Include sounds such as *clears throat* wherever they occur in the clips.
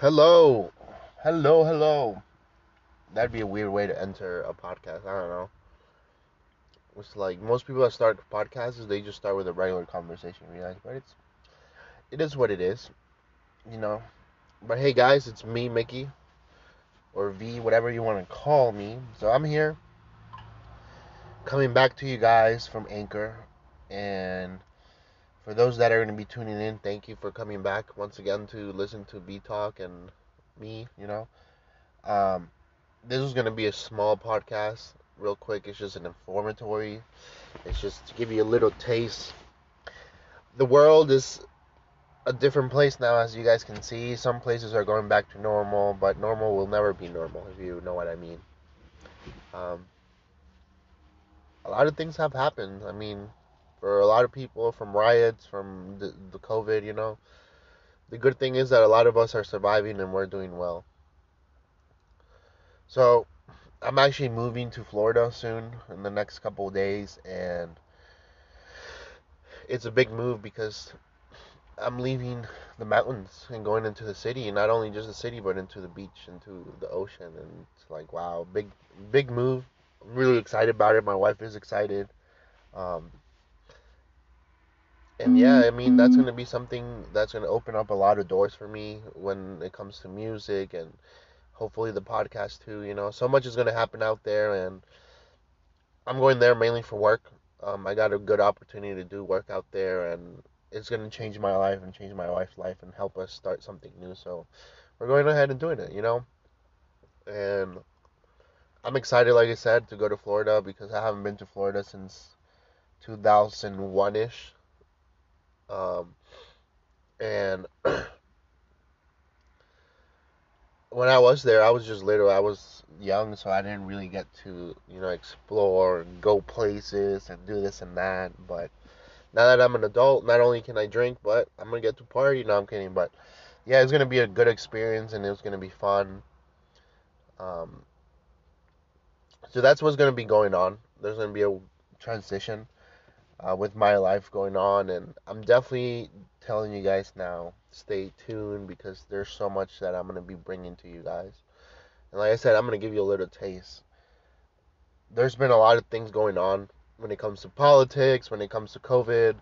Hello. Hello, hello. That'd be a weird way to enter a podcast. I don't know. It's like most people that start podcasts, they just start with a regular conversation, guys. But it's it is what it is, you know. But hey, guys, it's me, Mickey, or V, whatever you want to call me. So I'm here, coming back to you guys from Anchor, and for those that are going to be tuning in, thank you for coming back once again to listen to V Talk and me, you know. Um, this is going to be a small podcast, real quick. It's just an informatory. It's just to give you a little taste. The world is a different place now, as you guys can see. Some places are going back to normal, but normal will never be normal, if you know what I mean. Um, a lot of things have happened. I mean, for a lot of people, from riots, from the, the COVID, you know. The good thing is that a lot of us are surviving and we're doing well. So, I'm actually moving to Florida soon in the next couple of days, and it's a big move because I'm leaving the mountains and going into the city, and not only just the city, but into the beach, into the ocean, and it's like wow, big, big move. I'm really excited about it. My wife is excited. Um, and yeah, I mean that's gonna be something that's gonna open up a lot of doors for me when it comes to music and hopefully the podcast too. You know, so much is gonna happen out there, and I'm going there mainly for work. Um, I got a good opportunity to do work out there, and it's gonna change my life and change my wife's life and help us start something new. So we're going ahead and doing it. You know, and I'm excited, like I said, to go to Florida because I haven't been to Florida since 2001 ish. Um, and *clears throat* when I was there, I was just little. I was young, so I didn't really get to, you know, explore and go places and do this and that. But now that I'm an adult, not only can I drink, but I'm gonna get to party. No, I'm kidding. But yeah, it's gonna be a good experience and it's gonna be fun. Um, so that's what's gonna be going on. There's gonna be a transition uh, with my life going on, and I'm definitely telling you guys now, stay tuned because there's so much that I'm gonna be bringing to you guys. And like I said, I'm gonna give you a little taste. There's been a lot of things going on when it comes to politics, when it comes to COVID.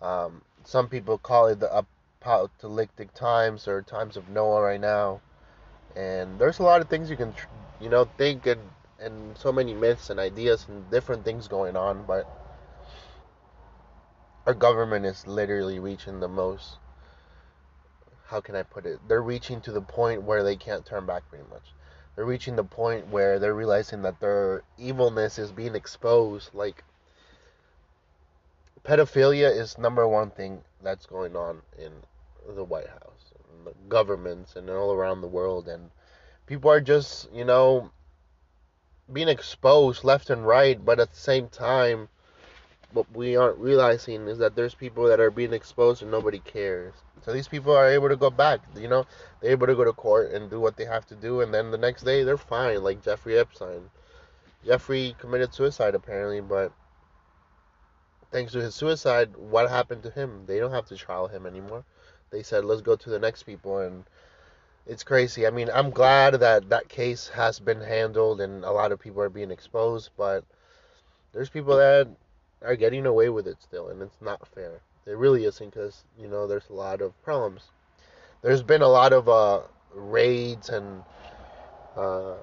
Um, some people call it the apocalyptic times or times of Noah right now. And there's a lot of things you can, you know, think and and so many myths and ideas and different things going on, but our government is literally reaching the most how can I put it? They're reaching to the point where they can't turn back pretty much. They're reaching the point where they're realizing that their evilness is being exposed. Like pedophilia is number one thing that's going on in the White House, and the governments, and all around the world, and people are just you know being exposed left and right, but at the same time what we aren't realizing is that there's people that are being exposed and nobody cares. So these people are able to go back, you know, they're able to go to court and do what they have to do, and then the next day they're fine, like Jeffrey Epstein. Jeffrey committed suicide apparently, but thanks to his suicide, what happened to him? They don't have to trial him anymore. They said, let's go to the next people, and it's crazy. I mean, I'm glad that that case has been handled and a lot of people are being exposed, but there's people that are getting away with it still, and it's not fair. It really isn't because you know there's a lot of problems. There's been a lot of uh, raids and uh,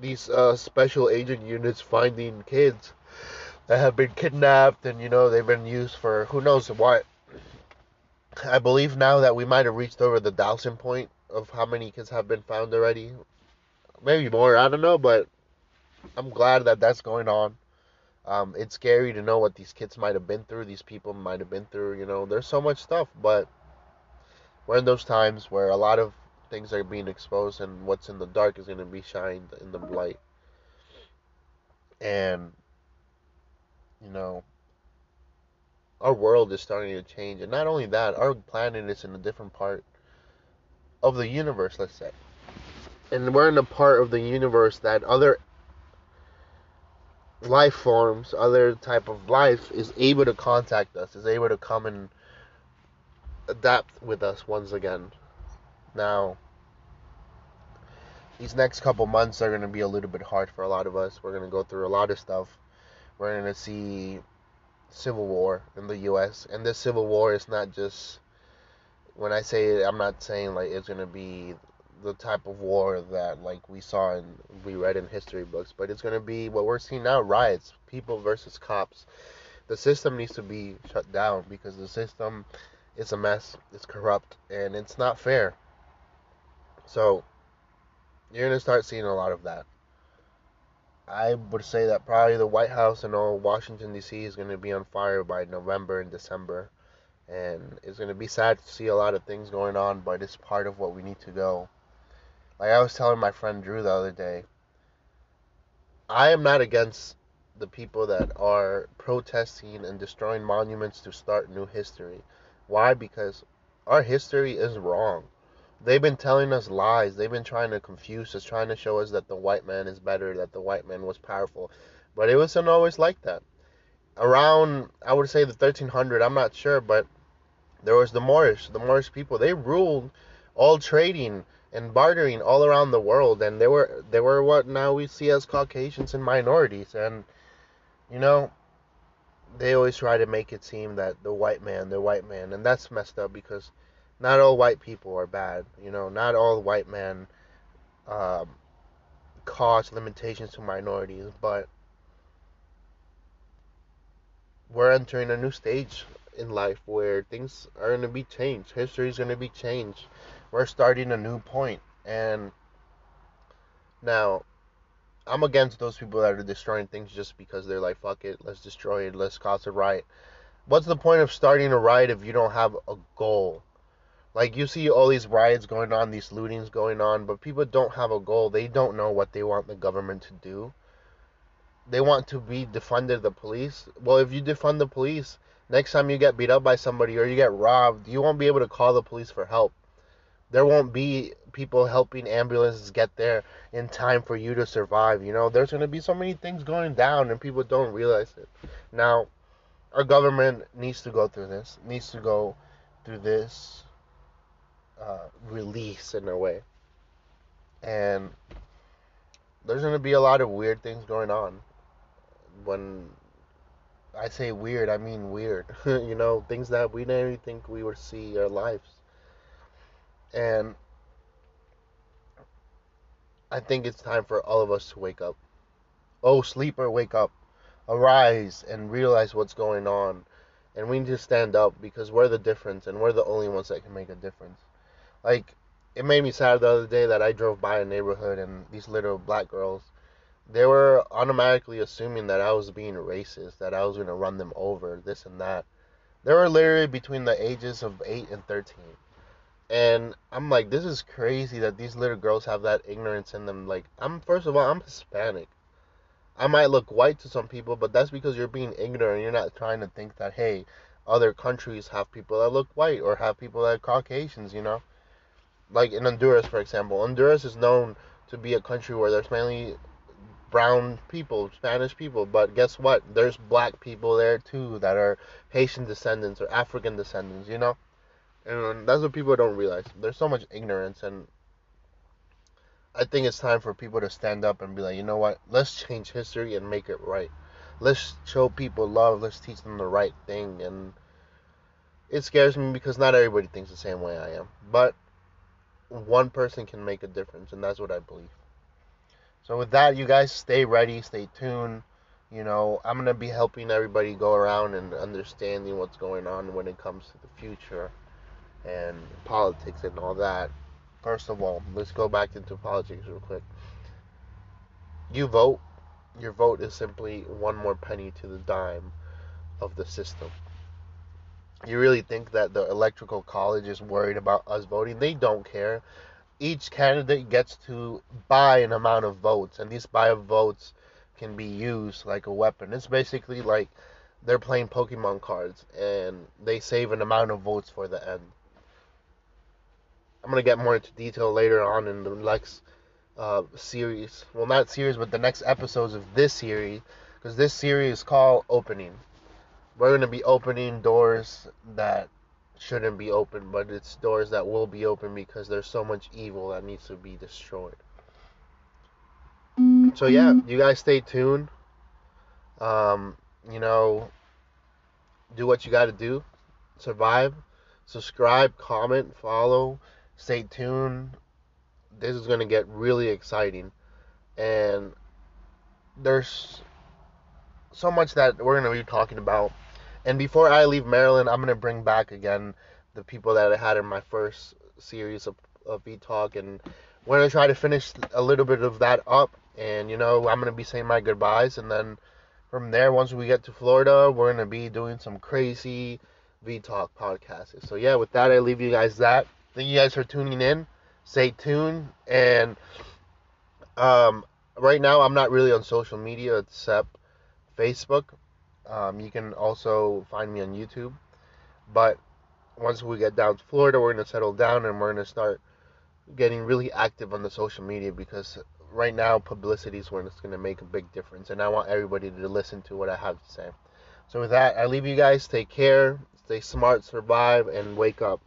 these uh, special agent units finding kids that have been kidnapped, and you know they've been used for who knows what. I believe now that we might have reached over the thousand point of how many kids have been found already. Maybe more, I don't know, but I'm glad that that's going on. Um, it's scary to know what these kids might have been through, these people might have been through. You know, there's so much stuff, but we're in those times where a lot of things are being exposed, and what's in the dark is going to be shined in the light. And, you know, our world is starting to change. And not only that, our planet is in a different part of the universe, let's say. And we're in a part of the universe that other life forms, other type of life is able to contact us, is able to come and adapt with us once again. Now, these next couple months are going to be a little bit hard for a lot of us. We're going to go through a lot of stuff. We're going to see civil war in the U.S. And this civil war is not just when I say it, I'm not saying like it's going to be the type of war that like we saw and we read in history books, but it's going to be what we're seeing now: riots, people versus cops. The system needs to be shut down because the system is a mess, it's corrupt, and it's not fair. So you're going to start seeing a lot of that. I would say that probably the White House and all Washington D.C. is going to be on fire by November and December, and it's going to be sad to see a lot of things going on, but it's part of what we need to go. Like I was telling my friend Drew the other day, I am not against the people that are protesting and destroying monuments to start new history. Why? Because our history is wrong. They've been telling us lies. They've been trying to confuse us, trying to show us that the white man is better, that the white man was powerful. But it wasn't always like that. Around, I would say the 1300, I'm not sure, but there was the Moorish, the Moorish people. They ruled all trading and bartering all around the world, and they were they were what now we see as Caucasians and minorities. And you know, they always try to make it seem that the white man, the white man, and that's messed up because not all white people are bad. You know, not all white men um, cause limitations to minorities, but we're entering a new stage in life where things are going to be changed. History is going to be changed. We're starting a new point, and now I'm against those people that are destroying things just because they're like, fuck it, let's destroy it, let's cause a riot. What's the point of starting a riot if you don't have a goal? Like you see all these riots going on, these lootings going on, but people don't have a goal. They don't know what they want the government to do. They want to be defunded the police. Well, if you defund the police, next time you get beat up by somebody or you get robbed, you won't be able to call the police for help. There won't be people helping ambulances get there in time for you to survive. You know, there's going to be so many things going down and people don't realize it. Now, our government needs to go through this, needs to go through this uh, release in a way. And there's going to be a lot of weird things going on. When I say weird, I mean weird. *laughs* you know, things that we didn't even think we would see our lives. And I think it's time for all of us to wake up. Oh, sleeper, wake up. Arise and realize what's going on. And we need to stand up because we're the difference and we're the only ones that can make a difference. Like, it made me sad the other day that I drove by a neighborhood and these little black girls, they were automatically assuming that I was being racist, that I was going to run them over, this and that. They were literally between the ages of 8 and 13. And I'm like, this is crazy that these little girls have that ignorance in them. Like, I'm first of all, I'm Hispanic. I might look white to some people, but that's because you're being ignorant. You're not trying to think that hey, other countries have people that look white or have people that are Caucasians. You know, like in Honduras, for example. Honduras is known to be a country where there's mainly brown people, Spanish people, but guess what? There's black people there too that are Haitian descendants or African descendants. You know and that's what people don't realize. There's so much ignorance, and I think it's time for people to stand up and be like, you know what? Let's change history and make it right. Let's show people love. Let's teach them the right thing. And it scares me because not everybody thinks the same way I am. But one person can make a difference, and that's what I believe. So with that, you guys stay ready, stay tuned. You know, I'm gonna be helping everybody go around and understanding what's going on when it comes to the future and politics and all that. First of all, let's go back into politics real quick. You vote, your vote is simply one more penny to the dime of the system. You really think that the electoral college is worried about us voting? They don't care. Each candidate gets to buy an amount of votes, and these buy of votes can be used like a weapon. It's basically like they're playing Pokemon cards and they save an amount of votes for the end. I'm gonna get more into detail later on in the next uh, series. Well, not series, but the next episodes of this series, because this series is called Opening. We're gonna be opening doors that shouldn't be open, but it's doors that will be open because there's so much evil that needs to be destroyed. So yeah, you guys stay tuned. Um, you know, do what you got to do, survive, subscribe, comment, follow, stay tuned. This is gonna get really exciting, and there's so much that we're gonna be talking about. And before I leave Maryland, I'm gonna bring back again the people that I had in my first series of, of V Talk, and we're gonna try to finish a little bit of that up. And you know, I'm gonna be saying my goodbyes, and then from there, once we get to Florida, we're gonna be doing some crazy V Talk podcasts. So yeah, with that, I leave you guys that. Thank you guys for tuning in. Stay tuned, and um, right now I'm not really on social media except Facebook. Um, you can also find me on YouTube. But once we get down to Florida, we're going to settle down and we're going to start getting really active on the social media because right now publicity is where it's going to make a big difference. And I want everybody to listen to what I have to say. So with that, I leave you guys. Take care, stay smart, survive, and wake up.